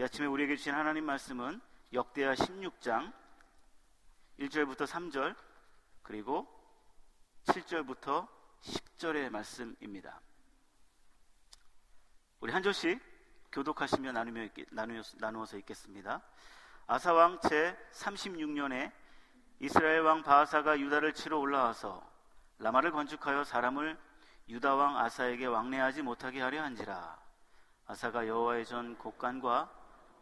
이 아침에 우리에게 주신 하나님 말씀은 역대하 16장 1절부터 3절 그리고 7절부터 10절의 말씀입니다. 우리 한 절씩 교독하시며 나누며 나누 어서 읽겠습니다. 아사왕 제 36년에 이스라엘 왕 바하사가 유다를 치러 올라와서 라마를 건축하여 사람을 유다 왕 아사에게 왕래하지 못하게 하려 한지라 아사가 여호와의 전 곡간과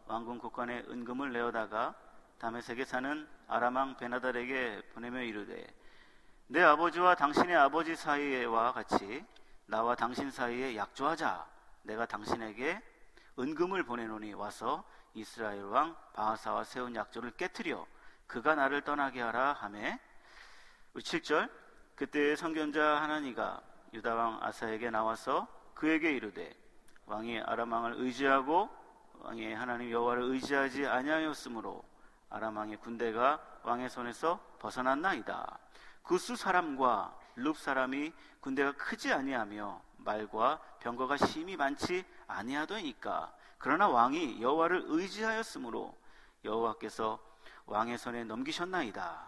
왕궁 곡간에 은금을 내어다가 다메섹에 사는 아람왕 베나달에게 보내며 이르되 내 아버지와 당신의 아버지 사이와 같이 나와 당신 사이에 약조하자. 내가 당신에게 은금을 보내노니 와서 이스라엘 왕 바하사와 세운 약조를 깨뜨려 그가 나를 떠나게 하라 하매. 7절 그때 성견자 하나니가 유다 왕 아사에게 나와서 그에게 이르되 왕이 아람 왕을 의지하고 왕의 하나님 여호와를 의지하지 아니하였으므로 아람 왕의 군대가 왕의 손에서 벗어났나이다. 그수 사람과 룹 사람이 군대가 크지 아니하며 말과 병거가 심히 많지 아니하더니까 그러나 왕이 여호와를 의지하였으므로 여호와께서 왕의 손에 넘기셨나이다.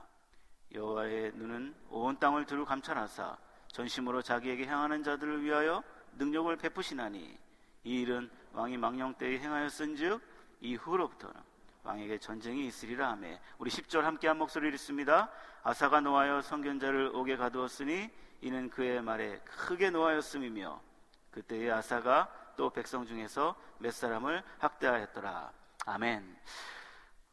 여호와의 눈은 온 땅을 두루 감찰하사 전심으로 자기에게 향하는 자들을 위하여 능력을 베푸시나니 이 일은 왕이 망령 때에 행하였은즉 이후로부터는 왕에게 전쟁이 있으리라 하매 우리 10절 함께 한 목소리를 읽습니다. 아사가 노하여 성견자를 옥에 가두었으니 이는 그의 말에 크게 노하였음이며 그때의 아사가 또 백성 중에서 몇 사람을 학대하였더라. 아멘.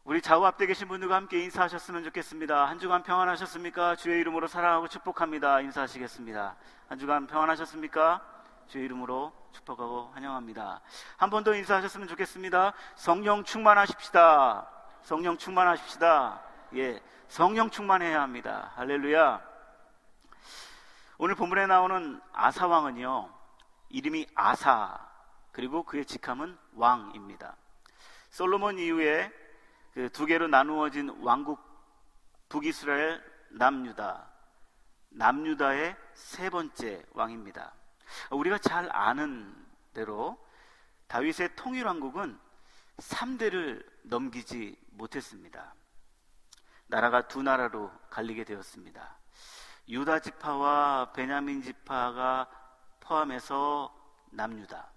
우리 좌우 앞에 계신 분들과 함께 인사하셨으면 좋겠습니다. 한 주간 평안하셨습니까? 주의 이름으로 사랑하고 축복합니다. 인사하시겠습니다. 한 주간 평안하셨습니까? 주의 이름으로 축복하고 환영합니다. 한 번 더 인사하셨으면 좋겠습니다. 성령 충만하십시다. 성령 충만하십시다. 예, 성령 충만해야 합니다. 할렐루야. 오늘 본문에 나오는 아사왕은요, 이름이 아사, 그리고 그의 직함은 왕입니다. 솔로몬 이후에 그 두 개로 나누어진 왕국 북이스라엘 남유다. 남유다의 세 번째 왕입니다. 우리가 잘 아는 대로 다윗의 통일왕국은 3대를 넘기지 못했습니다. 나라가 두 나라로 갈리게 되었습니다. 유다 지파와 베냐민 지파가 포함해서 남유다.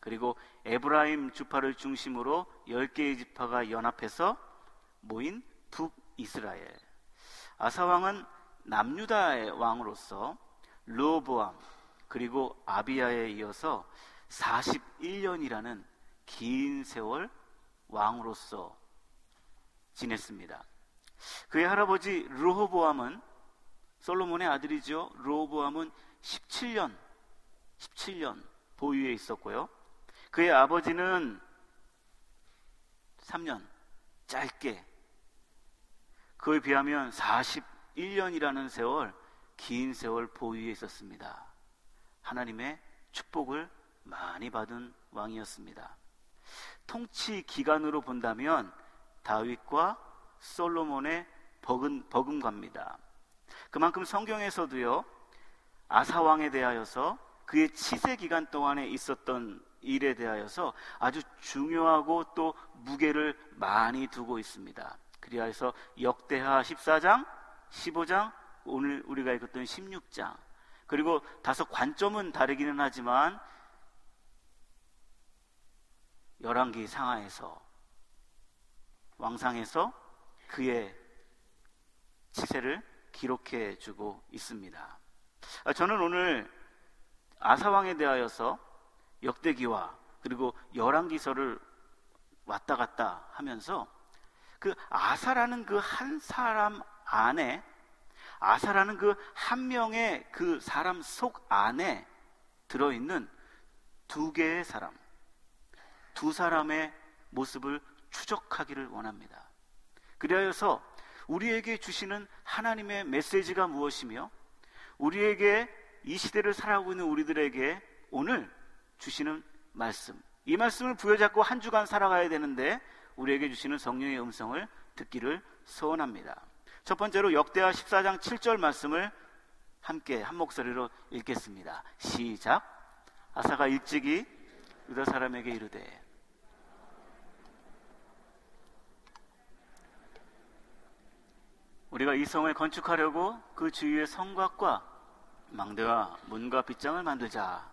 그리고 에브라임 주파를 중심으로 10개의 지파가 연합해서 모인 북이스라엘. 아사왕은 남유다의 왕으로서 르보암 그리고 아비야에 이어서 41년이라는 긴 세월 왕으로서 지냈습니다. 그의 할아버지 르호보암은 솔로몬의 아들이죠. 르호보암은 17년 17년 보유에 있었고요. 그의 아버지는 3년 짧게 그에 비하면 41년이라는 세월 긴 세월 보유에 있었습니다. 하나님의 축복을 많이 받은 왕이었습니다. 통치 기간으로 본다면 다윗과 솔로몬의 버금, 버금갑니다. 그만큼 성경에서도요, 아사왕에 대하여서 그의 치세 기간 동안에 있었던 일에 대하여서 아주 중요하고 또 무게를 많이 두고 있습니다. 그리하여서 역대하 14장, 15장, 오늘 우리가 읽었던 16장, 그리고 다소 관점은 다르기는 하지만 열왕기 상하에서 왕상에서 그의 치세를 기록해 주고 있습니다. 아, 저는 오늘 아사왕에 대하여서 역대기와 그리고 열왕기서를 왔다 갔다 하면서 그 아사라는 그 한 사람 안에 아사라는 그 한 명의 그 사람 속 안에 들어있는 두 개의 사람, 두 사람의 모습을 추적하기를 원합니다. 그리하여서 우리에게 주시는 하나님의 메시지가 무엇이며 우리에게 이 시대를 살아가고 있는 우리들에게 오늘 주시는 말씀. 이 말씀을 부여잡고 한 주간 살아가야 되는데 우리에게 주시는 성령의 음성을 듣기를 소원합니다. 첫 번째로 역대하 14장 7절 말씀을 함께 한 목소리로 읽겠습니다. 시작. 아사가 일찍이 유다 사람에게 이르되 우리가 이 성을 건축하려고 그 주위의 성곽과 망대와 문과 빗장을 만들자.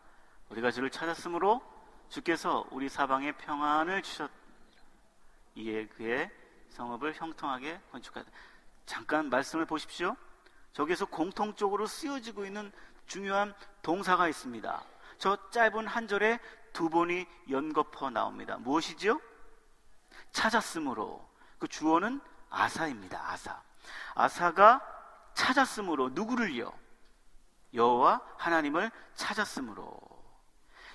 우리가 주를 찾았으므로 주께서 우리 사방에 평안을 주셨. 이에 그의 성읍을 형통하게 건축하다. 잠깐 말씀을 보십시오. 저기서 공통적으로 쓰여지고 있는 중요한 동사가 있습니다. 저 짧은 한 절에 두 번이 연거퍼 나옵니다. 무엇이지요? 찾았으므로. 그 주어는 아사입니다. 아사. 아사가 찾았으므로 누구를요? 여호와 하나님을 찾았으므로.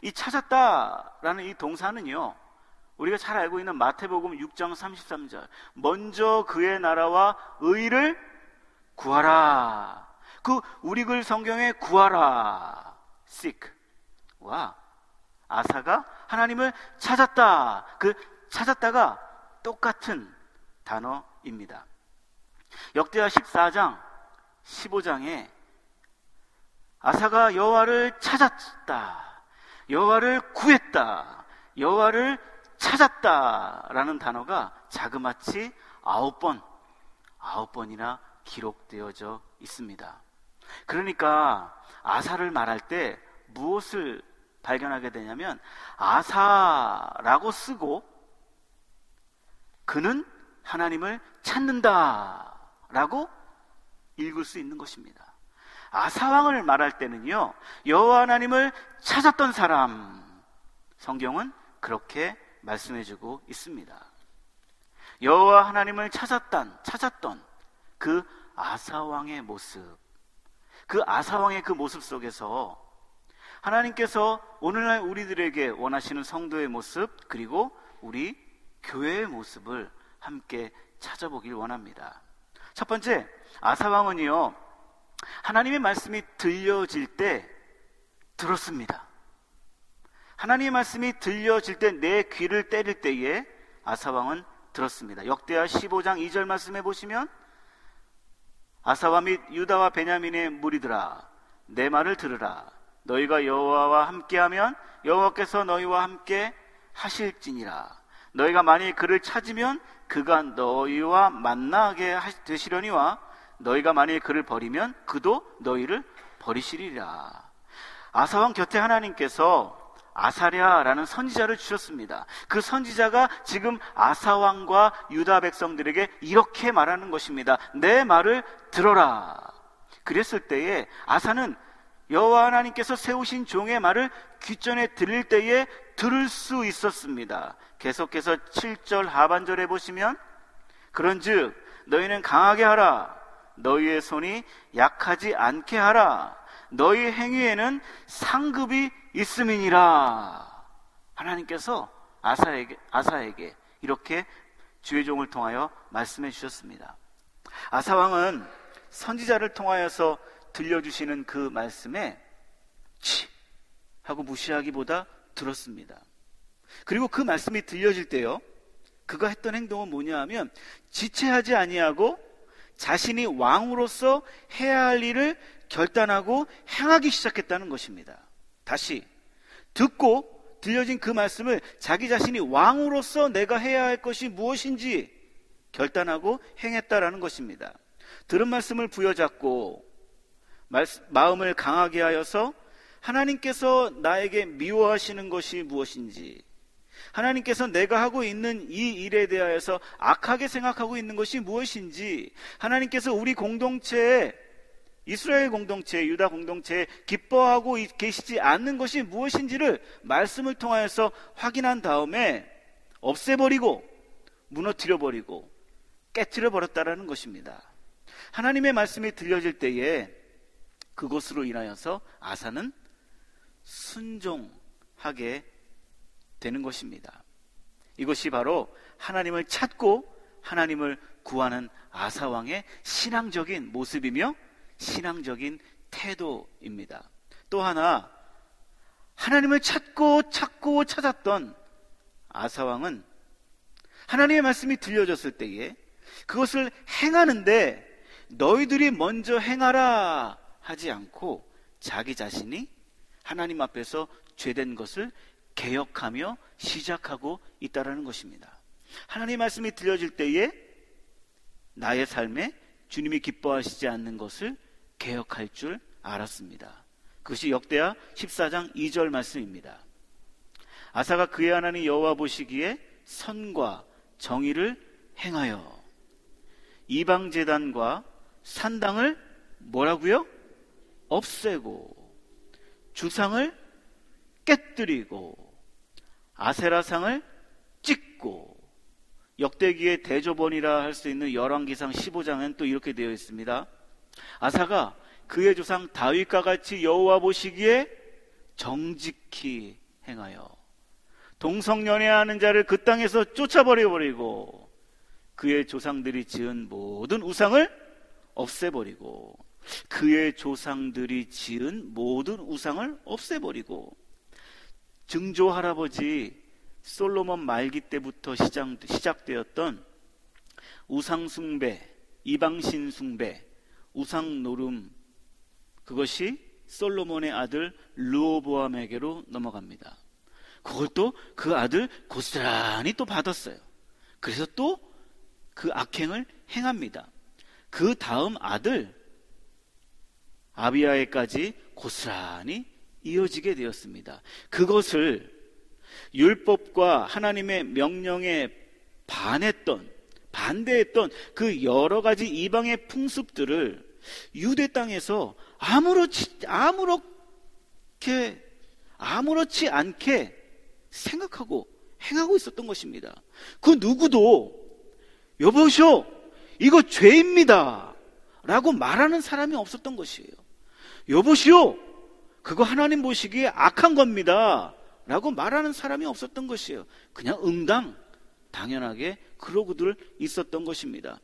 이 찾았다라는 이 동사는요. 우리가 잘 알고 있는 마태복음 6장 33절. 먼저 그의 나라와 의를 구하라. 그 우리 글 성경에 구하라. seek. 와. 아사가 하나님을 찾았다. 그 찾았다가 똑같은 단어입니다. 역대하 14장 15장에 아사가 여호와를 찾았다. 여호와를 구했다. 여호와를 찾았다라는 단어가 자그마치 아홉 번, 아홉 번이나 기록되어져 있습니다. 그러니까 아사를 말할 때 무엇을 발견하게 되냐면 아사라고 쓰고 그는 하나님을 찾는다라고 읽을 수 있는 것입니다. 아사왕을 말할 때는요, 여호와 하나님을 찾았던 사람, 성경은 그렇게 말씀해주고 있습니다. 여호와 하나님을 찾았던, 찾았던 그 아사 왕의 모습, 그 아사 왕의 그 모습 속에서 하나님께서 오늘날 우리들에게 원하시는 성도의 모습, 그리고 우리 교회의 모습을 함께 찾아보길 원합니다. 첫 번째, 아사 왕은요, 하나님의 말씀이 들려질 때 들었습니다. 하나님의 말씀이 들려질 때 내 귀를 때릴 때에 아사왕은 들었습니다. 역대하 15장 2절 말씀해 보시면 아사와 및 유다와 베냐민의 무리들아 내 말을 들으라 너희가 여호와와 함께하면 여호와께서 너희와 함께 하실지니라 너희가 만일 그를 찾으면 그가 너희와 만나게 되시려니와 너희가 만일 그를 버리면 그도 너희를 버리시리라. 아사왕 곁에 하나님께서 아사랴라는 선지자를 주셨습니다. 그 선지자가 지금 아사왕과 유다 백성들에게 이렇게 말하는 것입니다. 내 말을 들어라. 그랬을 때에 아사는 여호와 하나님께서 세우신 종의 말을 귀전에 들릴 때에 들을 수 있었습니다. 계속해서 7절 하반절에 보시면 그런즉 너희는 강하게 하라 너희의 손이 약하지 않게 하라 너희 행위에는 상급이 있음이니라 하나님께서 아사에게 아사에게 이렇게 주의 종을 통하여 말씀해 주셨습니다. 아사 왕은 선지자를 통하여서 들려주시는 그 말씀에 치 하고 무시하기보다 들었습니다. 그리고 그 말씀이 들려질 때요. 그가 했던 행동은 뭐냐 하면 지체하지 아니하고 자신이 왕으로서 해야 할 일을 결단하고 행하기 시작했다는 것입니다. 다시 듣고 들려진 그 말씀을 자기 자신이 왕으로서 내가 해야 할 것이 무엇인지 결단하고 행했다라는 것입니다. 들은 말씀을 부여잡고 마음을 강하게 하여서 하나님께서 나에게 미워하시는 것이 무엇인지 하나님께서 내가 하고 있는 이 일에 대하여서 악하게 생각하고 있는 것이 무엇인지 하나님께서 우리 공동체에 이스라엘 공동체, 유다 공동체에 기뻐하고 계시지 않는 것이 무엇인지를 말씀을 통하여서 확인한 다음에 없애버리고 무너뜨려버리고 깨뜨려버렸다라는 것입니다. 하나님의 말씀이 들려질 때에 그것으로 인하여서 아사는 순종하게 되는 것입니다. 이것이 바로 하나님을 찾고 하나님을 구하는 아사왕의 신앙적인 모습이며 신앙적인 태도입니다. 또 하나, 하나님을 찾고 찾고 찾았던 아사왕은 하나님의 말씀이 들려졌을 때에 그것을 행하는데 너희들이 먼저 행하라 하지 않고 자기 자신이 하나님 앞에서 죄된 것을 개혁하며 시작하고 있다라는 것입니다. 하나님 말씀이 들려질 때에 나의 삶에 주님이 기뻐하시지 않는 것을 개혁할 줄 알았습니다. 그것이 역대하 14장 2절 말씀입니다. 아사가 그의 하나님 여호와 보시기에 선과 정의를 행하여 이방 제단과 산당을 뭐라고요? 없애고 주상을 깨뜨리고 아세라상을 찍고 역대기의 대조본이라 할 수 있는 열왕기상 15장은 또 이렇게 되어 있습니다. 아사가 그의 조상 다윗과 같이 여호와 보시기에 정직히 행하여 동성연애하는 자를 그 땅에서 쫓아버려 버리고 그의 조상들이 지은 모든 우상을 없애버리고 그의 조상들이 지은 모든 우상을 없애버리고 증조 할아버지 솔로몬 말기 때부터 시작, 시작되었던 우상숭배, 이방신숭배, 우상 노름 그것이 솔로몬의 아들 르오보암에게로 넘어갑니다. 그것도 그 아들 고스란히 또 받았어요. 그래서 또 그 악행을 행합니다. 그 다음 아들 아비아에까지 고스란히 이어지게 되었습니다. 그것을 율법과 하나님의 명령에 반했던 반대했던 그 여러 가지 이방의 풍습들을 유대 땅에서 아무렇지 아무렇게 아무렇지 않게 생각하고 행하고 있었던 것입니다. 그 누구도 여보시오 이거 죄입니다. 라고 말하는 사람이 없었던 것이에요. 여보시오 그거 하나님 보시기에 악한 겁니다. 라고 말하는 사람이 없었던 것이에요. 그냥 응당, 당연하게 그러고들 있었던 것입니다.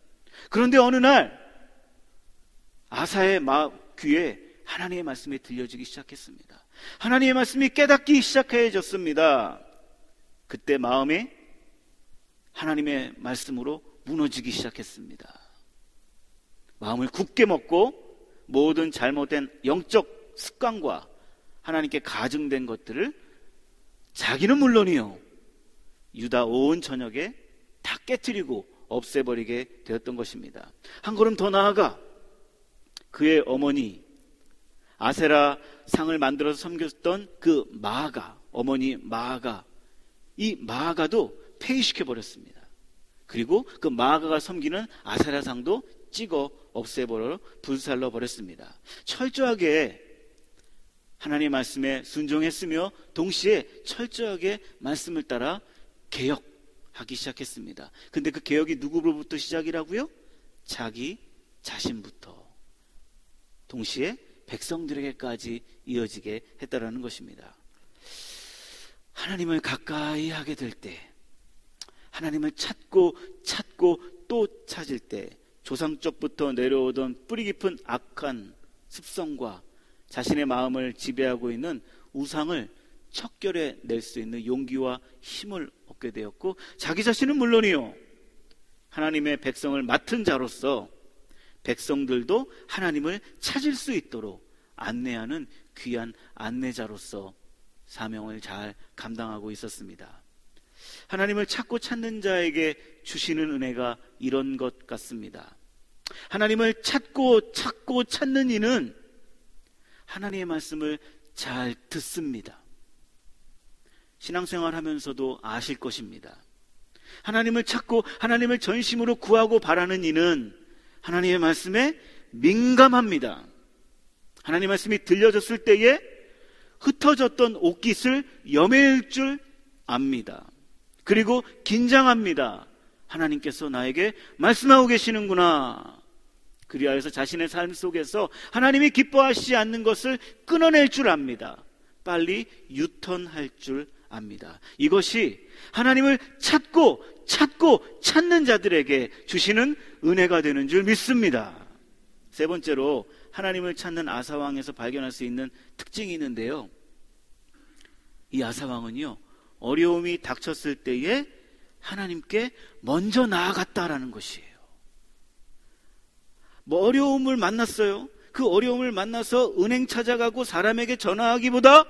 그런데 어느 날, 아사의 마, 귀에 하나님의 말씀이 들려지기 시작했습니다. 하나님의 말씀이 깨닫기 시작해졌습니다. 그때 마음이 하나님의 말씀으로 무너지기 시작했습니다. 마음을 굳게 먹고 모든 잘못된 영적 습관과 하나님께 가증된 것들을 자기는 물론이요. 유다 온 전역에 다 깨뜨리고 없애버리게 되었던 것입니다. 한 걸음 더 나아가 그의 어머니 아세라 상을 만들어서 섬겼던 그 마가 어머니 마가 이 마가도 폐위시켜 버렸습니다. 그리고 그 마가가 섬기는 아세라 상도 찍어 없애버려 불살러 버렸습니다. 철저하게 하나님의 말씀에 순종했으며 동시에 철저하게 말씀을 따라 개혁하기 시작했습니다. 근데 그 개혁이 누구로부터 시작이라고요? 자기 자신부터. 동시에 백성들에게까지 이어지게 했다라는 것입니다. 하나님을 가까이 하게 될 때, 하나님을 찾고 찾고 또 찾을 때, 조상 쪽부터 내려오던 뿌리 깊은 악한 습성과 자신의 마음을 지배하고 있는 우상을 척결해 낼 수 있는 용기와 힘을 얻게 되었고 자기 자신은 물론이요 하나님의 백성을 맡은 자로서 백성들도 하나님을 찾을 수 있도록 안내하는 귀한 안내자로서 사명을 잘 감당하고 있었습니다. 하나님을 찾고 찾는 자에게 주시는 은혜가 이런 것 같습니다. 하나님을 찾고 찾고 찾는 이는 하나님의 말씀을 잘 듣습니다. 신앙생활 하면서도 아실 것입니다. 하나님을 찾고 하나님을 전심으로 구하고 바라는 이는 하나님의 말씀에 민감합니다. 하나님 말씀이 들려졌을 때에 흩어졌던 옷깃을 여매일 줄 압니다. 그리고 긴장합니다. 하나님께서 나에게 말씀하고 계시는구나. 그리하여서 자신의 삶 속에서 하나님이 기뻐하시지 않는 것을 끊어낼 줄 압니다. 빨리 유턴할 줄 압니다. 이것이 하나님을 찾고 찾고 찾는 자들에게 주시는 은혜가 되는 줄 믿습니다. 세 번째로 하나님을 찾는 아사왕에서 발견할 수 있는 특징이 있는데요. 이 아사왕은요, 어려움이 닥쳤을 때에 하나님께 먼저 나아갔다라는 것이에요. 뭐 어려움을 만났어요. 그 어려움을 만나서 은행 찾아가고 사람에게 전화하기보다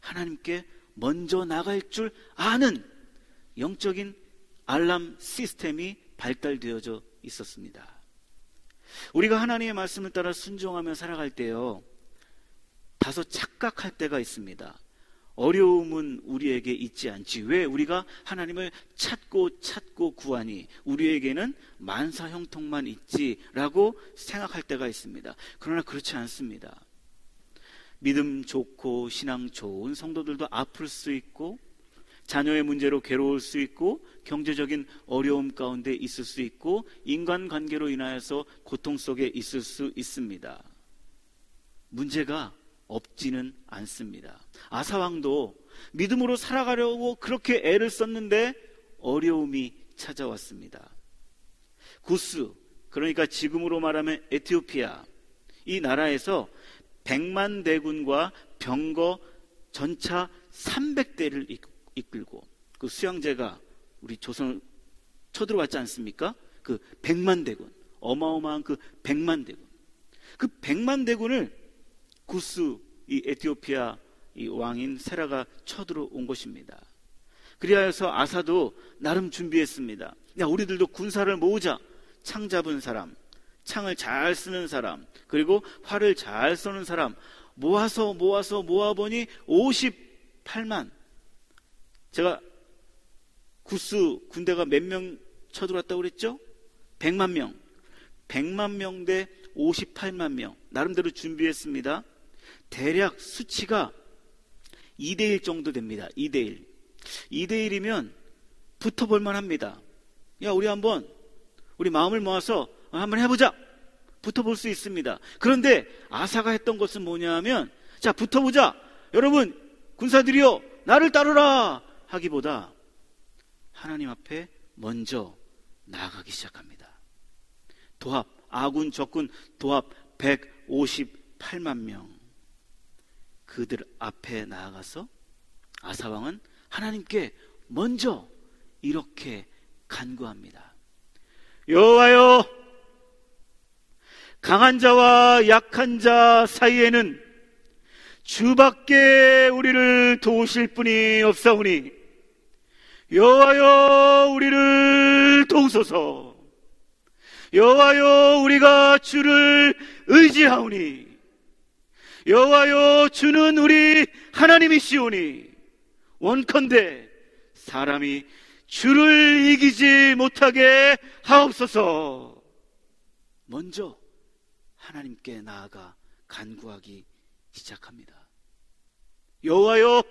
하나님께 먼저 나갈 줄 아는 영적인 알람 시스템이 발달되어져 있었습니다. 우리가 하나님의 말씀을 따라 순종하며 살아갈 때요, 다소 착각할 때가 있습니다. 어려움은 우리에게 있지 않지. 왜 우리가 하나님을 찾고 찾고 구하니 우리에게는 만사 형통만 있지라고 생각할 때가 있습니다. 그러나 그렇지 않습니다. 믿음 좋고 신앙 좋은 성도들도 아플 수 있고 자녀의 문제로 괴로울 수 있고 경제적인 어려움 가운데 있을 수 있고 인간 관계로 인하여서 고통 속에 있을 수 있습니다. 문제가 없지는 않습니다. 아사왕도 믿음으로 살아가려고 그렇게 애를 썼는데 어려움이 찾아왔습니다. 구스, 그러니까 지금으로 말하면 에티오피아, 이 나라에서 100만 대군과 병거 전차 300대를 이끌고 그 수양제가 우리 조선을 쳐들어왔지 않습니까? 그 100만 대군, 어마어마한 그 100만 대군. 그 100만 대군을 구스 이 에티오피아 이 왕인 세라가 쳐들어온 것입니다. 그리하여서 아사도 나름 준비했습니다. 야, 우리들도 군사를 모으자. 창 잡은 사람, 창을 잘 쓰는 사람, 그리고 활을 잘 쏘는 사람 모아서 모아서 모아보니 58만. 제가 구스 군대가 몇 명 쳐들어왔다고 그랬죠? 100만 명. 100만 명 대 58만 명. 나름대로 준비했습니다. 대략 수치가 2대1 정도 됩니다. 2대1. 2대1이면 붙어볼만 합니다. 야, 우리 한번, 우리 마음을 모아서 한번 해보자! 붙어볼 수 있습니다. 그런데 아사가 했던 것은 뭐냐 하면, 자, 붙어보자! 여러분, 군사들이여, 나를 따르라! 하기보다 하나님 앞에 먼저 나아가기 시작합니다. 도합, 아군, 적군, 도합 158만 명. 그들 앞에 나아가서 아사왕은 하나님께 먼저 이렇게 간구합니다. 여호와여 강한 자와 약한 자 사이에는 주밖에 우리를 도우실 분이 없사오니 여호와여 우리를 도우소서 여호와여 우리가 주를 의지하오니 여호와여 주는 우리 하나님이시오니 원컨대 사람이 주를 이기지 못하게 하옵소서. 먼저 하나님께 나아가 간구하기 시작합니다. 여호와여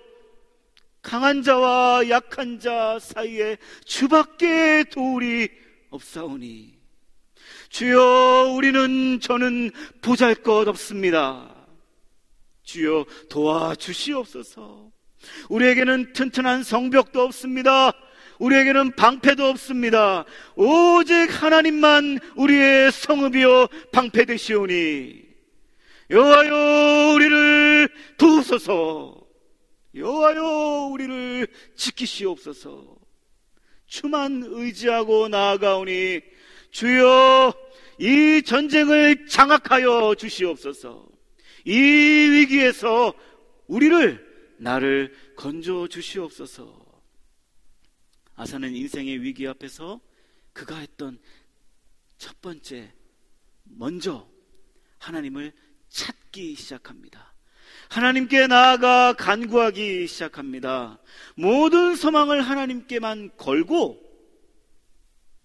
강한 자와 약한 자 사이에 주밖에 도울이 없사오니 주여 우리는 저는 보잘 것 없습니다. 주여 도와주시옵소서. 우리에게는 튼튼한 성벽도 없습니다. 우리에게는 방패도 없습니다. 오직 하나님만 우리의 성읍이요 방패 되시오니 여호와여 우리를 도우소서. 여호와여 우리를 지키시옵소서. 주만 의지하고 나아가오니 주여 이 전쟁을 장악하여 주시옵소서. 이 위기에서 우리를 나를 건져 주시옵소서. 아사는 인생의 위기 앞에서 그가 했던 첫 번째 먼저 하나님을 찾기 시작합니다. 하나님께 나아가 간구하기 시작합니다. 모든 소망을 하나님께만 걸고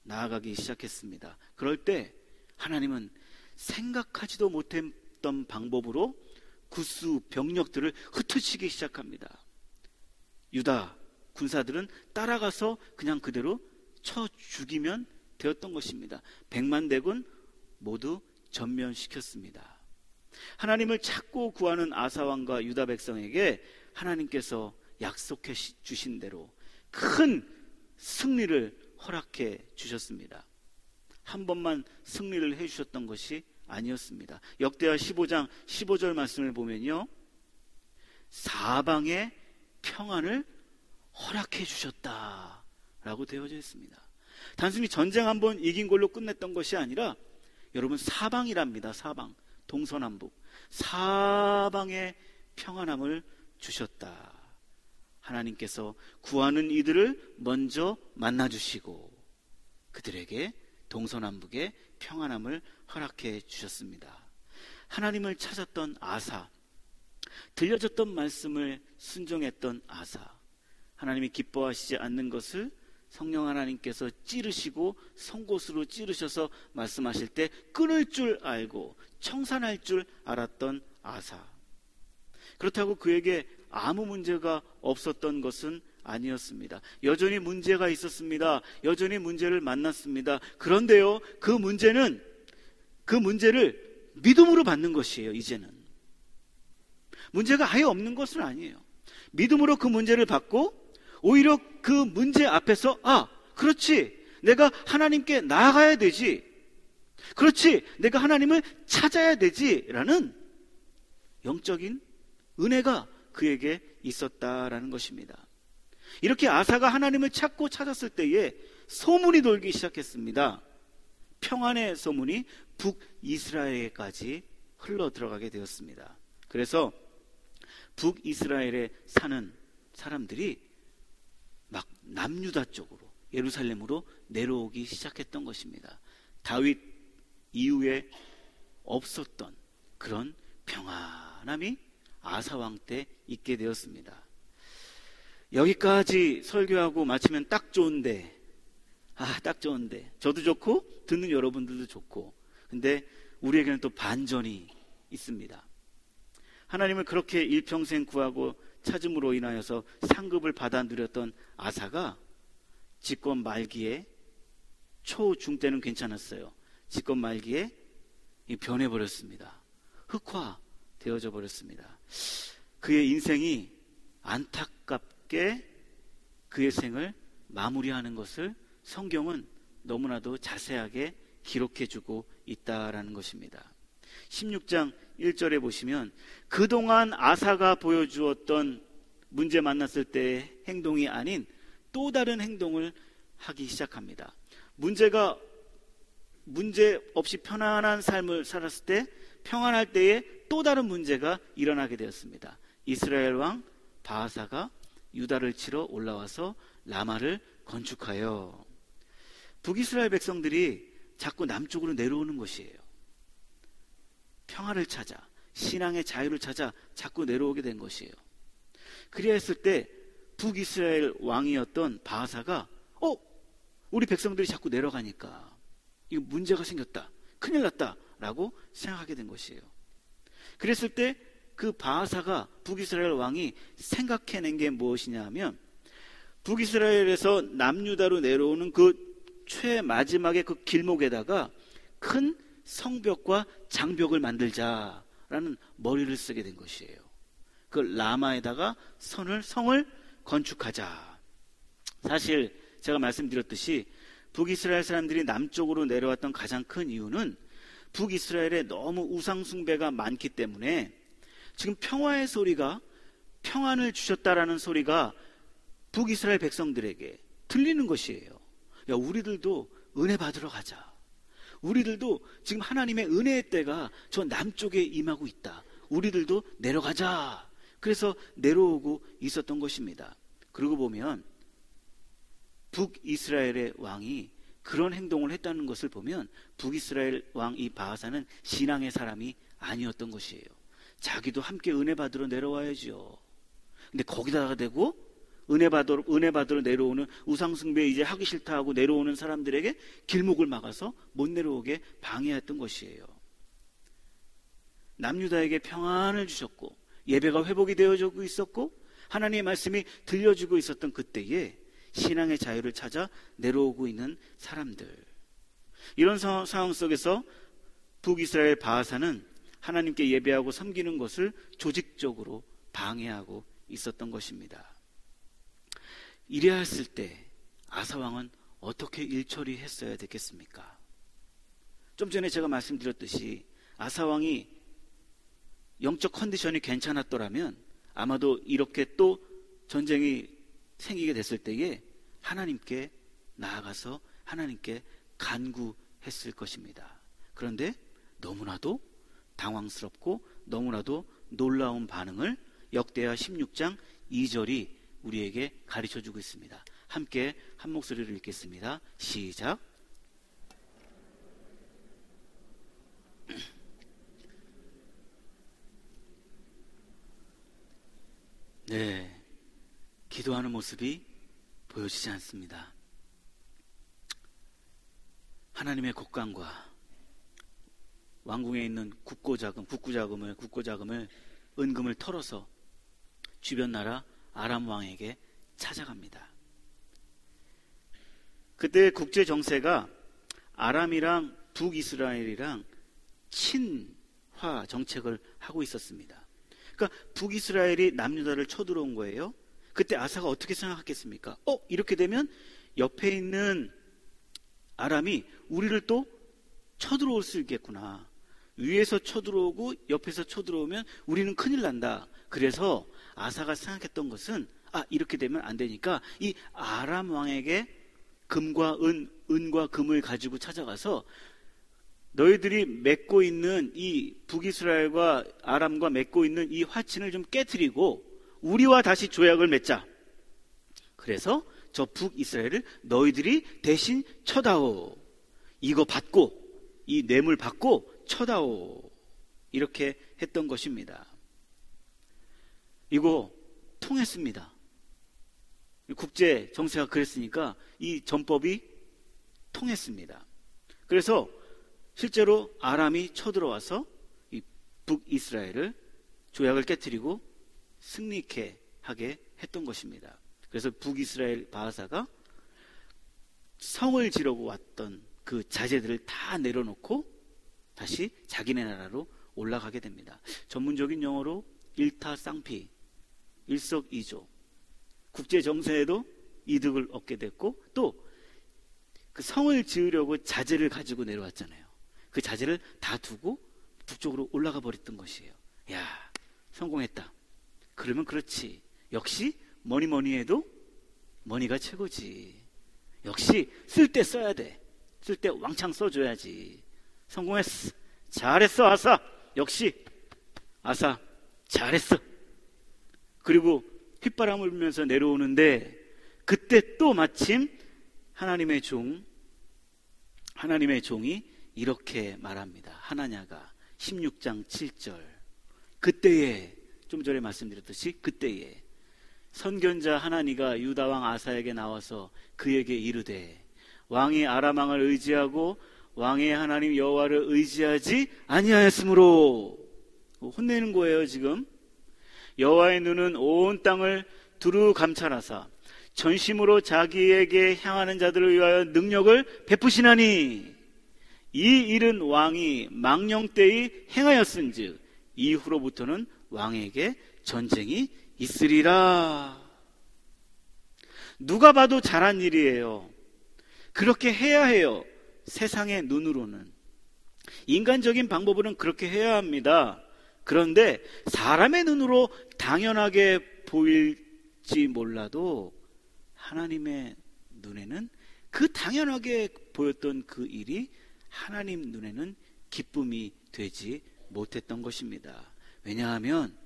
나아가기 시작했습니다. 그럴 때 하나님은 생각하지도 못했 했던 방법으로 구수 병력들을 흩어지기 시작합니다. 유다 군사들은 따라가서 그냥 그대로 쳐 죽이면 되었던 것입니다. 백만 대군 모두 전면시켰습니다. 하나님을 찾고 구하는 아사왕과 유다 백성에게 하나님께서 약속해 주신 대로 큰 승리를 허락해 주셨습니다. 한 번만 승리를 해 주셨던 것이 아니었습니다. 역대하 15장 15절 말씀을 보면요. 사방의 평안을 허락해 주셨다. 라고 되어져 있습니다. 단순히 전쟁 한 번 이긴 걸로 끝냈던 것이 아니라 여러분 사방이랍니다. 사방. 동서남북. 사방의 평안함을 주셨다. 하나님께서 구하는 이들을 먼저 만나주시고 그들에게 동서남북의 평안함을 허락해 주셨습니다. 하나님을 찾았던 아사, 들려졌던 말씀을 순종했던 아사, 하나님이 기뻐하시지 않는 것을 성령 하나님께서 찌르시고 송곳으로 찌르셔서 말씀하실 때 끊을 줄 알고 청산할 줄 알았던 아사. 그렇다고 그에게 아무 문제가 없었던 것은 아니었습니다. 여전히 문제가 있었습니다. 여전히 문제를 만났습니다. 그런데요, 그 문제는 그 문제를 믿음으로 받는 것이에요, 이제는. 문제가 아예 없는 것은 아니에요. 믿음으로 그 문제를 받고 오히려 그 문제 앞에서 아, 그렇지. 내가 하나님께 나아가야 되지. 그렇지. 내가 하나님을 찾아야 되지라는 영적인 은혜가 그에게 있었다라는 것입니다. 이렇게 아사가 하나님을 찾고 찾았을 때에 소문이 돌기 시작했습니다. 평안의 소문이 북이스라엘까지 흘러 들어가게 되었습니다. 그래서 북이스라엘에 사는 사람들이 막 남유다 쪽으로 예루살렘으로 내려오기 시작했던 것입니다. 다윗 이후에 없었던 그런 평안함이 아사왕 때 있게 되었습니다. 여기까지 설교하고 마치면 딱 좋은데, 아, 딱 좋은데. 저도 좋고, 듣는 여러분들도 좋고. 근데 우리에게는 또 반전이 있습니다. 하나님을 그렇게 일평생 구하고 찾음으로 인하여서 상급을 받아 누렸던 아사가 집권 말기에 초중 때는 괜찮았어요. 집권 말기에 변해버렸습니다. 흑화 되어져 버렸습니다. 그의 인생이 안타깝게 그의 생을 마무리하는 것을 성경은 너무나도 자세하게 기록해주고 있다라는 것입니다. 16장 1절에 보시면 그동안 아사가 보여주었던 문제 만났을 때 행동이 아닌 또 다른 행동을 하기 시작합니다. 문제가 문제 없이 편안한 삶을 살았을 때 평안할 때에 또 다른 문제가 일어나게 되었습니다. 이스라엘 왕 바하사가 유다를 치러 올라와서 라마를 건축하여 북이스라엘 백성들이 자꾸 남쪽으로 내려오는 것이에요. 평화를 찾아 신앙의 자유를 찾아 자꾸 내려오게 된 것이에요. 그리하 했을 때 북이스라엘 왕이었던 바하사가 어 우리 백성들이 자꾸 내려가니까 이거 문제가 생겼다 큰일 났다라고 생각하게 된 것이에요. 그랬을 때 그 바하사가 북이스라엘 왕이 생각해낸 게 무엇이냐 하면 북이스라엘에서 남유다로 내려오는 그 최마지막의 그 길목에다가 큰 성벽과 장벽을 만들자라는 머리를 쓰게 된 것이에요. 그 라마에다가 선을 성을 건축하자. 사실 제가 말씀드렸듯이 북이스라엘 사람들이 남쪽으로 내려왔던 가장 큰 이유는 북이스라엘에 너무 우상숭배가 많기 때문에 지금 평화의 소리가 평안을 주셨다라는 소리가 북이스라엘 백성들에게 들리는 것이에요. 야, 우리들도 은혜 받으러 가자. 우리들도 지금 하나님의 은혜의 때가 저 남쪽에 임하고 있다. 우리들도 내려가자. 그래서 내려오고 있었던 것입니다. 그러고 보면 북이스라엘의 왕이 그런 행동을 했다는 것을 보면 북이스라엘 왕 이 바하사는 신앙의 사람이 아니었던 것이에요. 자기도 함께 은혜 받으러 내려와야죠. 근데 거기다가 대고 은혜 받으러, 은혜 받으러 내려오는 우상숭배 이제 하기 싫다 하고 내려오는 사람들에게 길목을 막아서 못 내려오게 방해했던 것이에요. 남유다에게 평안을 주셨고 예배가 회복이 되어지고 있었고 하나님의 말씀이 들려주고 있었던 그때에 신앙의 자유를 찾아 내려오고 있는 사람들. 이런 상황 속에서 북이스라엘 바하사는 하나님께 예배하고 섬기는 것을 조직적으로 방해하고 있었던 것입니다. 이래야 했을 때 아사왕은 어떻게 일처리했어야 되겠습니까? 좀 전에 제가 말씀드렸듯이 아사왕이 영적 컨디션이 괜찮았더라면 아마도 이렇게 또 전쟁이 생기게 됐을 때에 하나님께 나아가서 하나님께 간구했을 것입니다. 그런데 너무나도 당황스럽고 너무나도 놀라운 반응을 역대하 16장 2절이 우리에게 가르쳐 주고 있습니다. 함께 한 목소리를 읽겠습니다. 시작. 네. 기도하는 모습이 보여지지 않습니다. 하나님의 국간과 왕궁에 있는 국고자금, 국고자금을, 국고자금을, 은금을 털어서 주변 나라 아람 왕에게 찾아갑니다. 그때 국제 정세가 아람이랑 북이스라엘이랑 친화 정책을 하고 있었습니다. 그러니까 북이스라엘이 남유다를 쳐들어온 거예요. 그때 아사가 어떻게 생각했겠습니까? 어, 이렇게 되면 옆에 있는 아람이 우리를 또 쳐들어올 수 있겠구나. 위에서 쳐들어오고 옆에서 쳐들어오면 우리는 큰일 난다. 그래서 아사가 생각했던 것은 아 이렇게 되면 안 되니까 이 아람 왕에게 금과 은, 은과 금을 가지고 찾아가서 너희들이 맺고 있는 이 북이스라엘과 아람과 맺고 있는 이 화친을 좀 깨뜨리고 우리와 다시 조약을 맺자. 그래서 저 북이스라엘을 너희들이 대신 쳐다오. 이거 받고 이 뇌물 받고 쳐다오. 이렇게 했던 것입니다. 이거 통했습니다. 국제 정세가 그랬으니까 이 전법이 통했습니다. 그래서 실제로 아람이 쳐들어와서 이 북이스라엘을 조약을 깨뜨리고 승리케 하게 했던 것입니다. 그래서 북이스라엘 바하사가 성을 지르고 왔던 그 자재들을 다 내려놓고 다시 자기네 나라로 올라가게 됩니다. 전문적인 용어로 일타쌍피, 일석이조, 국제 정세에도 이득을 얻게 됐고 또 그 성을 지으려고 자재를 가지고 내려왔잖아요. 그 자재를 다 두고 북쪽으로 올라가 버렸던 것이에요. 야, 성공했다. 그러면 그렇지. 역시 뭐니 뭐니 해도 money가 최고지. 역시 쓸 때 써야 돼. 쓸 때 왕창 써줘야지. 성공했어. 잘했어, 아싸. 역시 아사 잘했어. 그리고 휘바람을 불면서 내려오는데 그때 또 마침 하나님의 종 하나님의 종이 이렇게 말합니다. 하나냐가 16장 7절. 그때에 좀 전에 말씀드렸듯이 그때에 선견자 하나니가 유다 왕 아사에게 나와서 그에게 이르되 왕이 아람 왕을 의지하고 왕의 하나님 여호와를 의지하지 아니하였으므로 혼내는 거예요 지금 여호와의 눈은 온 땅을 두루 감찰하사 전심으로 자기에게 향하는 자들을 위하여 능력을 베푸시나니 이 일은 왕이 망령 때의 행하였은즉 이후로부터는 왕에게 전쟁이 있으리라. 누가 봐도 잘한 일이에요. 그렇게 해야 해요. 세상의 눈으로는. 인간적인 방법으로는 그렇게 해야 합니다. 그런데 사람의 눈으로 당연하게 보일지 몰라도 하나님의 눈에는 그 당연하게 보였던 그 일이 하나님 눈에는 기쁨이 되지 못했던 것입니다. 왜냐하면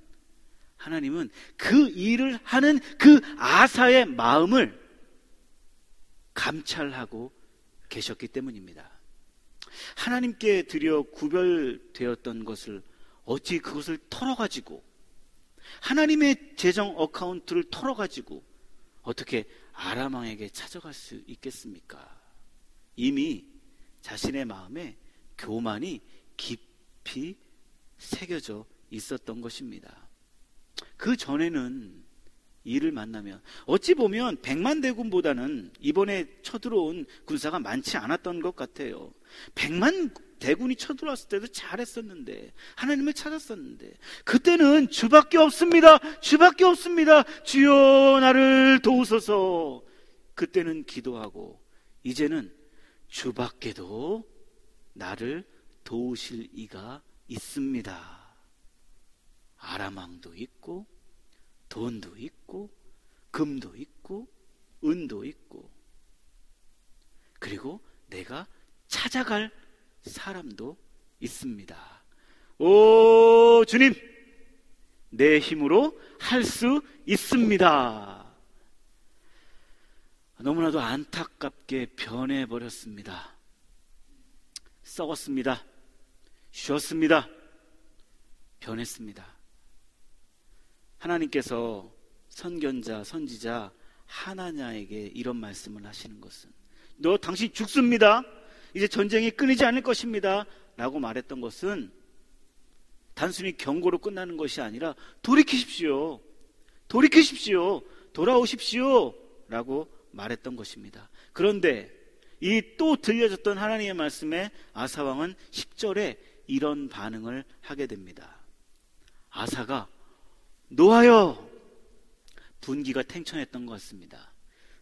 하나님은 그 일을 하는 그 아사의 마음을 감찰하고 계셨기 때문입니다. 하나님께 드려 구별되었던 것을 어찌 그것을 털어가지고 하나님의 재정 어카운트를 털어가지고 어떻게 아람왕에게 찾아갈 수 있겠습니까? 이미 자신의 마음에 교만이 깊이 새겨져 있었던 것입니다. 그 전에는 이를 만나면 어찌 보면 백만 대군보다는 이번에 쳐들어온 군사가 많지 않았던 것 같아요. 백만 대군이 쳐들어왔을 때도 잘했었는데 하나님을 찾았었는데 그때는 주밖에 없습니다. 주밖에 없습니다. 주여 나를 도우소서. 그때는 기도하고 이제는 주밖에도 나를 도우실 이가 있습니다. 아람왕도 있고 돈도 있고 금도 있고 은도 있고 그리고 내가 찾아갈 사람도 있습니다. 오 주님 내 힘으로 할 수 있습니다. 너무나도 안타깝게 변해버렸습니다. 썩었습니다. 쉬었습니다. 변했습니다. 하나님께서 선견자, 선지자 하나냐에게 이런 말씀을 하시는 것은 너 당신 죽습니다. 이제 전쟁이 끊이지 않을 것입니다. 라고 말했던 것은 단순히 경고로 끝나는 것이 아니라 돌이키십시오. 돌이키십시오. 돌아오십시오. 라고 말했던 것입니다. 그런데 이 또 들려졌던 하나님의 말씀에 아사왕은 10절에 이런 반응을 하게 됩니다. 아사가 노하여 분기가 탱천했던 것 같습니다.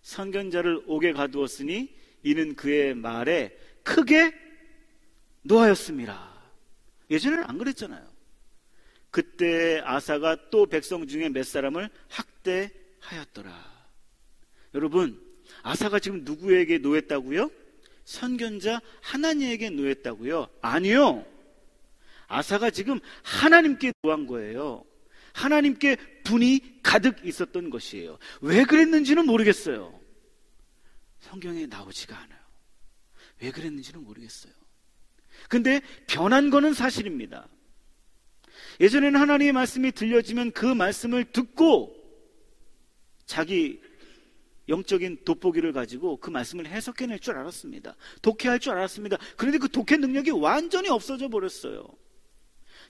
선견자를 옥에 가두었으니 이는 그의 말에 크게 노하였습니다. 예전에는 안 그랬잖아요. 그때 아사가 또 백성 중에 몇 사람을 학대하였더라. 여러분, 아사가 지금 누구에게 노했다고요? 선견자 하나님에게 노했다고요? 아니요. 아사가 지금 하나님께 노한 거예요. 하나님께 분이 가득 있었던 것이에요. 왜 그랬는지는 모르겠어요. 성경에 나오지가 않아요. 왜 그랬는지는 모르겠어요. 근데 변한 거는 사실입니다. 예전에는 하나님의 말씀이 들려지면 그 말씀을 듣고 자기 영적인 돋보기를 가지고 그 말씀을 해석해낼 줄 알았습니다. 독해할 줄 알았습니다. 그런데 그 독해 능력이 완전히 없어져 버렸어요.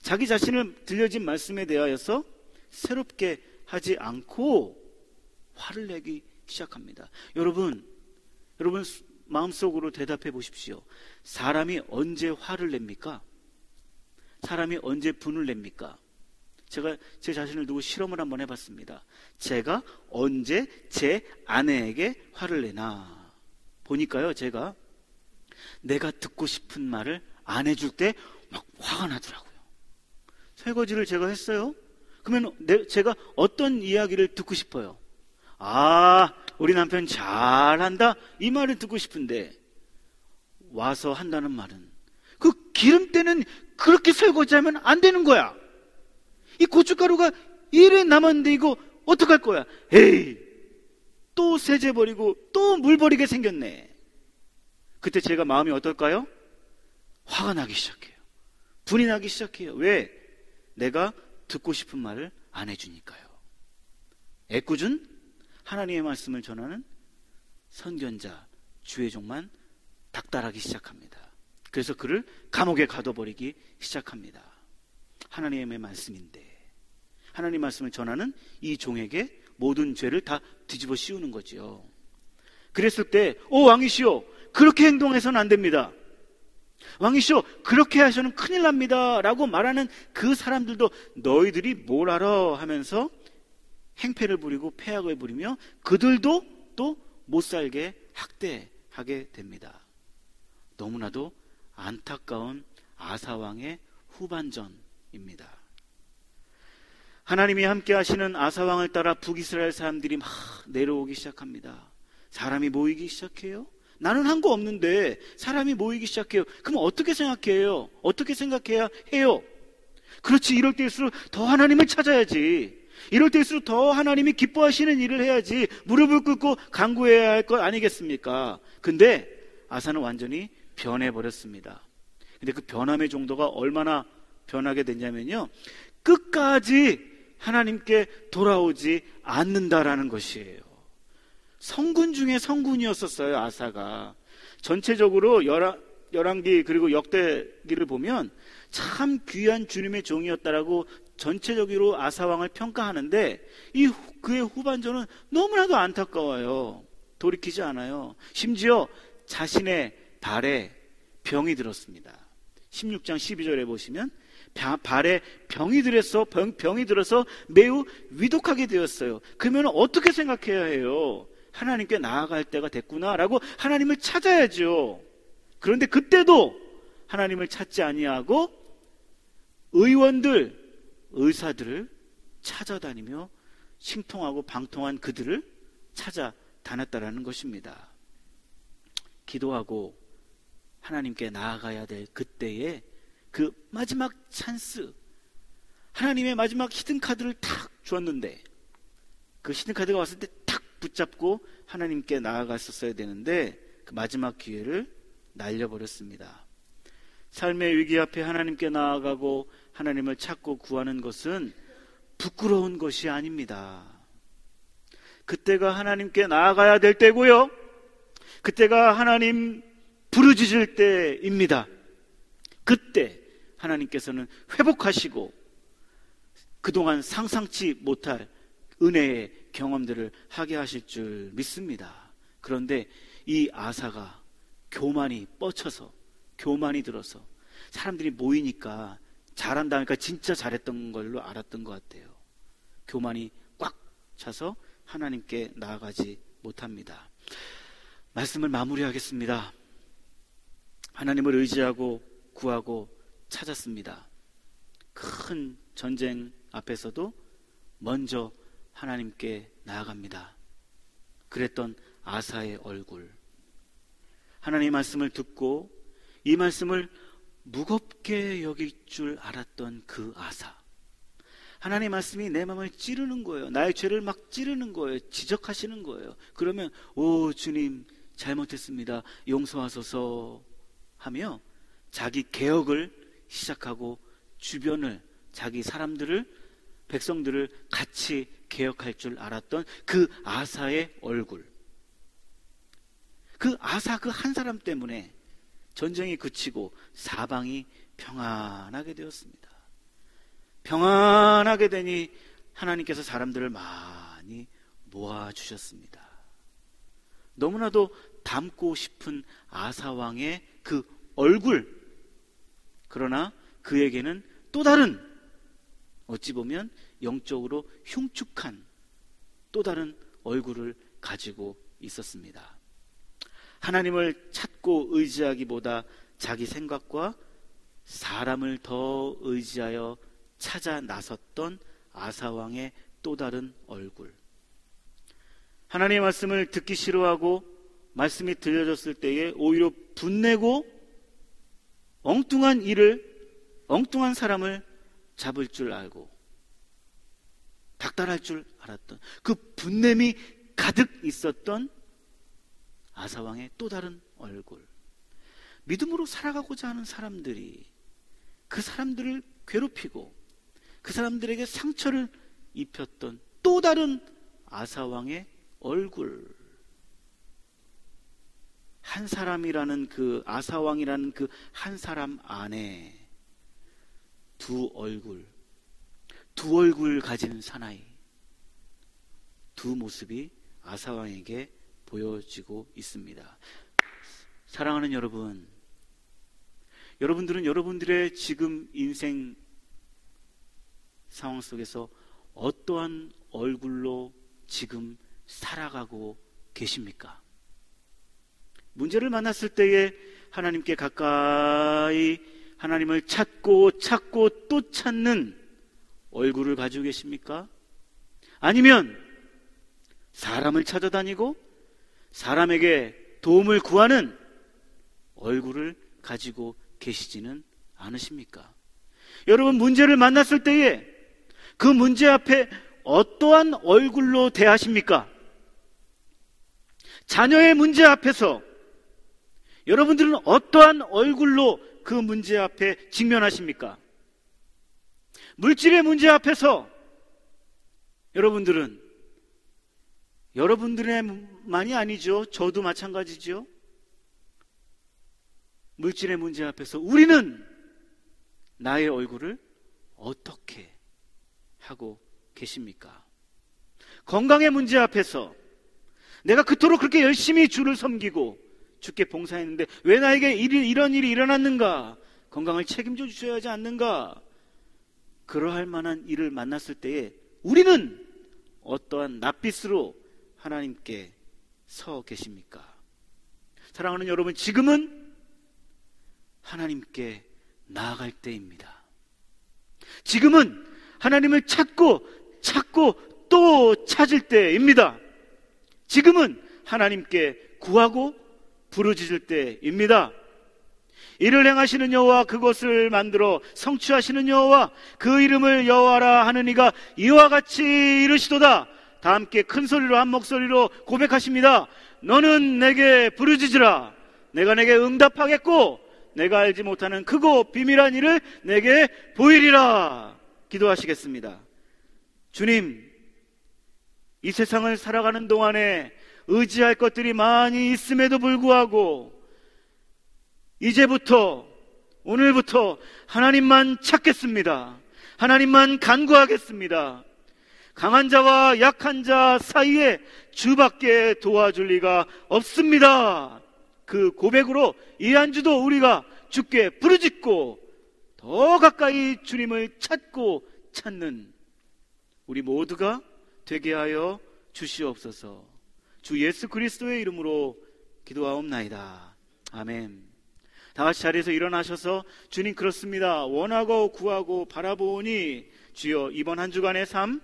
자기 자신을 들려진 말씀에 대하여서 새롭게 하지 않고 화를 내기 시작합니다. 여러분, 여러분 마음속으로 대답해 보십시오. 사람이 언제 화를 냅니까? 사람이 언제 분을 냅니까? 제가 제 자신을 두고 실험을 한번 해봤습니다. 제가 언제 제 아내에게 화를 내나 보니까요, 제가 내가 듣고 싶은 말을 안 해줄 때 막 화가 나더라고요. 설거지를 제가 했어요. 그러면 내, 제가 어떤 이야기를 듣고 싶어요? 아, 우리 남편 잘한다. 이 말을 듣고 싶은데 와서 한다는 말은 그 기름때는 그렇게 설거지하면 안 되는 거야. 이 고춧가루가 이래 남았는데 이거 어떡할 거야? 에이, 또 세제 버리고 또 물 버리게 생겼네. 그때 제가 마음이 어떨까요? 화가 나기 시작해요. 분이 나기 시작해요. 왜? 내가 듣고 싶은 말을 안 해주니까요. 애꿎은 하나님의 말씀을 전하는 선견자, 주의 종만 닥달하기 시작합니다. 그래서 그를 감옥에 가둬버리기 시작합니다. 하나님의 말씀인데 하나님 말씀을 전하는 이 종에게 모든 죄를 다 뒤집어 씌우는 거지요. 그랬을 때, 오 왕이시오, 그렇게 행동해서는 안 됩니다. 왕이시오, 그렇게 하셔는 큰일 납니다. 라고 말하는 그 사람들도 너희들이 뭘 알아? 하면서 행패를 부리고 폐악을 부리며 그들도 또 못 살게 학대하게 됩니다. 너무나도 안타까운 아사왕의 후반전입니다. 하나님이 함께 하시는 아사왕을 따라 북이스라엘 사람들이 막 내려오기 시작합니다. 사람이 모이기 시작해요. 나는 한 거 없는데 사람이 모이기 시작해요. 그럼 어떻게 생각해요? 어떻게 생각해야 해요? 그렇지, 이럴 때일수록 더 하나님을 찾아야지. 이럴 때일수록 더 하나님이 기뻐하시는 일을 해야지. 무릎을 꿇고 강구해야 할 것 아니겠습니까? 근데 아사는 완전히 변해버렸습니다. 근데 그 변함의 정도가 얼마나 변하게 됐냐면요. 끝까지 하나님께 돌아오지 않는다라는 것이에요. 성군 중에 성군이었었어요, 아사가. 전체적으로 열한, 열왕기 그리고 역대기를 보면 참 귀한 주님의 종이었다라고 전체적으로 아사왕을 평가하는데 이 그의 후반전은 너무나도 안타까워요. 돌이키지 않아요. 심지어 자신의 발에 병이 들었습니다. 16장 12절에 보시면 발에 병이 들어서 병, 병이 들어서 매우 위독하게 되었어요. 그러면 어떻게 생각해야 해요? 하나님께 나아갈 때가 됐구나라고 하나님을 찾아야죠. 그런데 그때도 하나님을 찾지 아니하고 의원들, 의사들을 찾아다니며 신통하고 방통한 그들을 찾아 다녔다라는 것입니다. 기도하고 하나님께 나아가야 될 그때에 그 마지막 찬스, 하나님의 마지막 히든 카드를 탁 주었는데 그 히든 카드가 왔을 때 탁 붙잡고 하나님께 나아갔었어야 되는데 그 마지막 기회를 날려버렸습니다. 삶의 위기 앞에 하나님께 나아가고 하나님을 찾고 구하는 것은 부끄러운 것이 아닙니다. 그때가 하나님께 나아가야 될 때고요. 그때가 하나님 부르짖을 때입니다. 그때 하나님께서는 회복하시고 그동안 상상치 못할 은혜의 경험들을 하게 하실 줄 믿습니다. 그런데 이 아사가 교만이 뻗쳐서 교만이 들어서 사람들이 모이니까 잘한다 하니까 진짜 잘했던 걸로 알았던 것 같아요. 교만이 꽉 차서 하나님께 나아가지 못합니다. 말씀을 마무리하겠습니다. 하나님을 의지하고 구하고 찾았습니다. 큰 전쟁 앞에서도 먼저 하나님께 나아갑니다. 그랬던 아사의 얼굴. 하나님의 말씀을 듣고 이 말씀을 무겁게 여길 줄 알았던 그 아사. 하나님의 말씀이 내 마음을 찌르는 거예요. 나의 죄를 막 찌르는 거예요. 지적하시는 거예요. 그러면 오 주님 잘못했습니다. 용서하소서 하며 자기 개혁을 시작하고 주변을 자기 사람들을 백성들을 같이 개혁할 줄 알았던 그 아사의 얼굴. 그 아사 그 한 사람 때문에 전쟁이 그치고 사방이 평안하게 되었습니다. 평안하게 되니 하나님께서 사람들을 많이 모아주셨습니다. 너무나도 닮고 싶은 아사왕의 그 얼굴. 그러나 그에게는 또 다른, 어찌 보면 영적으로 흉측한 또 다른 얼굴을 가지고 있었습니다. 하나님을 찾고 의지하기보다 자기 생각과 사람을 더 의지하여 찾아 나섰던 아사왕의 또 다른 얼굴. 하나님의 말씀을 듣기 싫어하고 말씀이 들려졌을 때에 오히려 분내고 엉뚱한 일을, 엉뚱한 사람을 잡을 줄 알고 닥달할 줄 알았던 그 분냄이 가득 있었던 아사왕의 또 다른 얼굴. 믿음으로 살아가고자 하는 사람들이 그 사람들을 괴롭히고 그 사람들에게 상처를 입혔던 또 다른 아사왕의 얼굴. 한 사람이라는 그 아사왕이라는 그 한 사람 안에 두 얼굴, 두 얼굴 가진 사나이, 두 모습이 아사왕에게 보여지고 있습니다. 사랑하는 여러분, 여러분들은 여러분들의 지금 인생 상황 속에서 어떠한 얼굴로 지금 살아가고 계십니까? 문제를 만났을 때에 하나님께 가까이 하나님을 찾고 찾고 또 찾는 얼굴을 가지고 계십니까? 아니면 사람을 찾아다니고 사람에게 도움을 구하는 얼굴을 가지고 계시지는 않으십니까? 여러분 문제를 만났을 때에 그 문제 앞에 어떠한 얼굴로 대하십니까? 자녀의 문제 앞에서 여러분들은 어떠한 얼굴로 그 문제 앞에 직면하십니까? 물질의 문제 앞에서 여러분들은 여러분들의만이 아니죠. 저도 마찬가지죠. 물질의 문제 앞에서 우리는 나의 얼굴을 어떻게 하고 계십니까? 건강의 문제 앞에서 내가 그토록 그렇게 열심히 주를 섬기고 주께 봉사했는데 왜 나에게 이런 일이 일어났는가? 건강을 책임져 주셔야 하지 않는가? 그러할 만한 일을 만났을 때에 우리는 어떠한 낯빛으로 하나님께 서 계십니까? 사랑하는 여러분, 지금은 하나님께 나아갈 때입니다. 지금은 하나님을 찾고 찾고 또 찾을 때입니다. 지금은 하나님께 구하고 부르짖을 때입니다. 이를 행하시는 여호와 그것을 만들어 성취하시는 여호와 그 이름을 여호와라 하는 이가 이와 같이 이르시도다. 다 함께 큰 소리로 한 목소리로 고백하십니다. 너는 내게 부르짖으라. 내가 내게 응답하겠고 내가 알지 못하는 크고 비밀한 일을 내게 보이리라. 기도하시겠습니다. 주님, 이 세상을 살아가는 동안에 의지할 것들이 많이 있음에도 불구하고 이제부터 오늘부터 하나님만 찾겠습니다. 하나님만 간구하겠습니다. 강한 자와 약한 자 사이에 주밖에 도와줄 리가 없습니다. 그 고백으로 이 한 주도 우리가 주께 부르짖고 더 가까이 주님을 찾고 찾는 우리 모두가 되게 하여 주시옵소서. 주 예수 그리스도의 이름으로 기도하옵나이다. 아멘. 다 같이 자리에서 일어나셔서 주님 그렇습니다. 원하고 구하고 바라보니 주여 이번 한 주간의 삶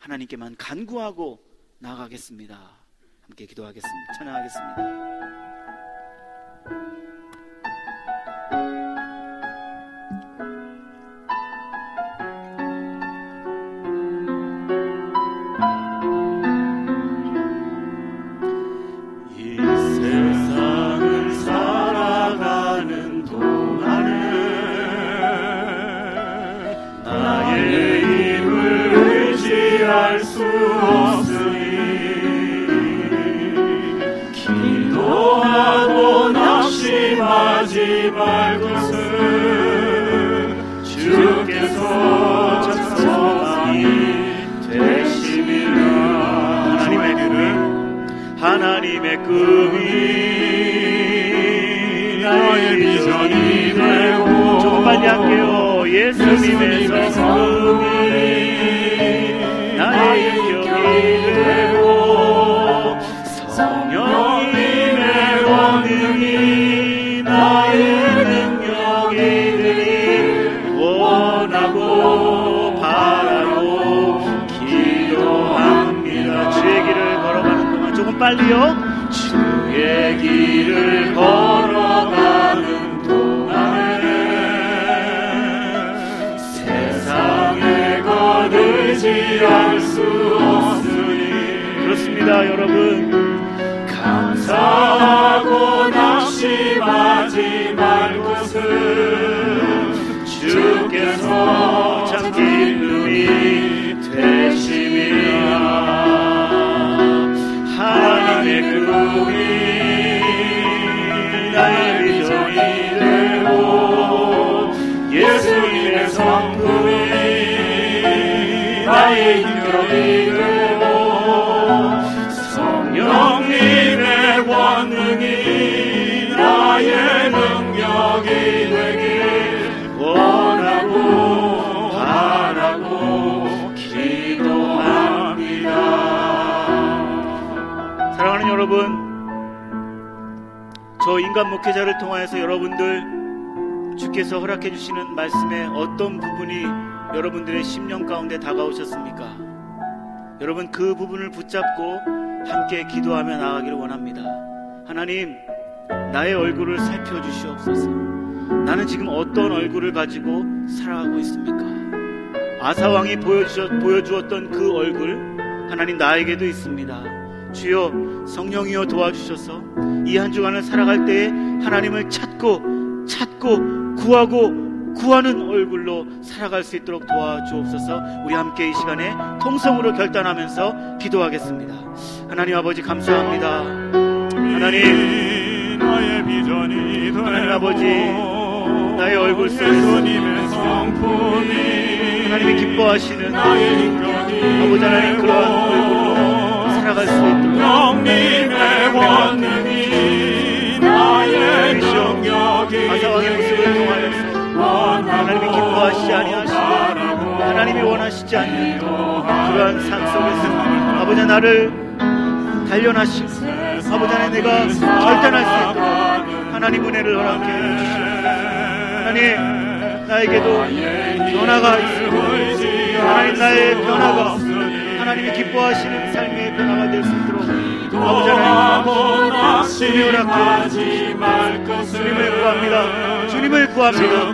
하나님께만 간구하고 나가겠습니다. 함께 기도하겠습니다. 찬양하겠습니다. 하나님의 꿈이 나의 비전이 되고 조금 빨리 할게요. 예수님의 성품이 나의 인격이 되고 빨리요 주의 길을 걸어가는 동안에 세상에 거두지 수 없으니. 그렇습니다 여러분. 감사하고 낙심하지 말 것은 주께서 그룹이 나의 비전이 되고 예수님의 성품이 나의 인격이 되 여러분, 저 인간 목회자를 통하여서 여러분들 주께서 허락해 주시는 말씀의 어떤 부분이 여러분들의 심령 가운데 다가오셨습니까? 여러분 그 부분을 붙잡고 함께 기도하며 나아가기를 원합니다. 하나님, 나의 얼굴을 살펴 주시옵소서. 나는 지금 어떤 얼굴을 가지고 살아가고 있습니까? 아사왕이 보여주었던 그 얼굴, 하나님 나에게도 있습니다. 주여 성령이여 도와주셔서 이 한 주간을 살아갈 때에 하나님을 찾고 찾고 구하고 구하는 얼굴로 살아갈 수 있도록 도와주옵소서 우리 함께 이 시간에 통성으로 결단하면서 기도하겠습니다. 하나님 아버지 감사합니다. 하나님 나의 비전이 하나님 아버지 나의 얼굴 속에서 예수님의 성품이 하나님이 기뻐하시는 아버지 하나님 그러한 얼굴로 살아갈 수 있도록. 영님의 권능이 나의 능력이 아사왕의 모습을 통하여서 하나님이 기뻐하시지 아니하시고 하나님이 원하시지 않는 그러한 삶 속에서 아버지 나를 단련하시고 아버지 하나님 내가 결단할 수 있도록 하나님 은혜를 허락해 주시옵소서 하나님 나에게도 변화가 있으고 하나님 나의 변화가 하나님이 기뻐하시는 삶의 변화가 될 수 있도록 아버지 하나님 주님을 허락해 주님을 구합니다. 주님을 구합니다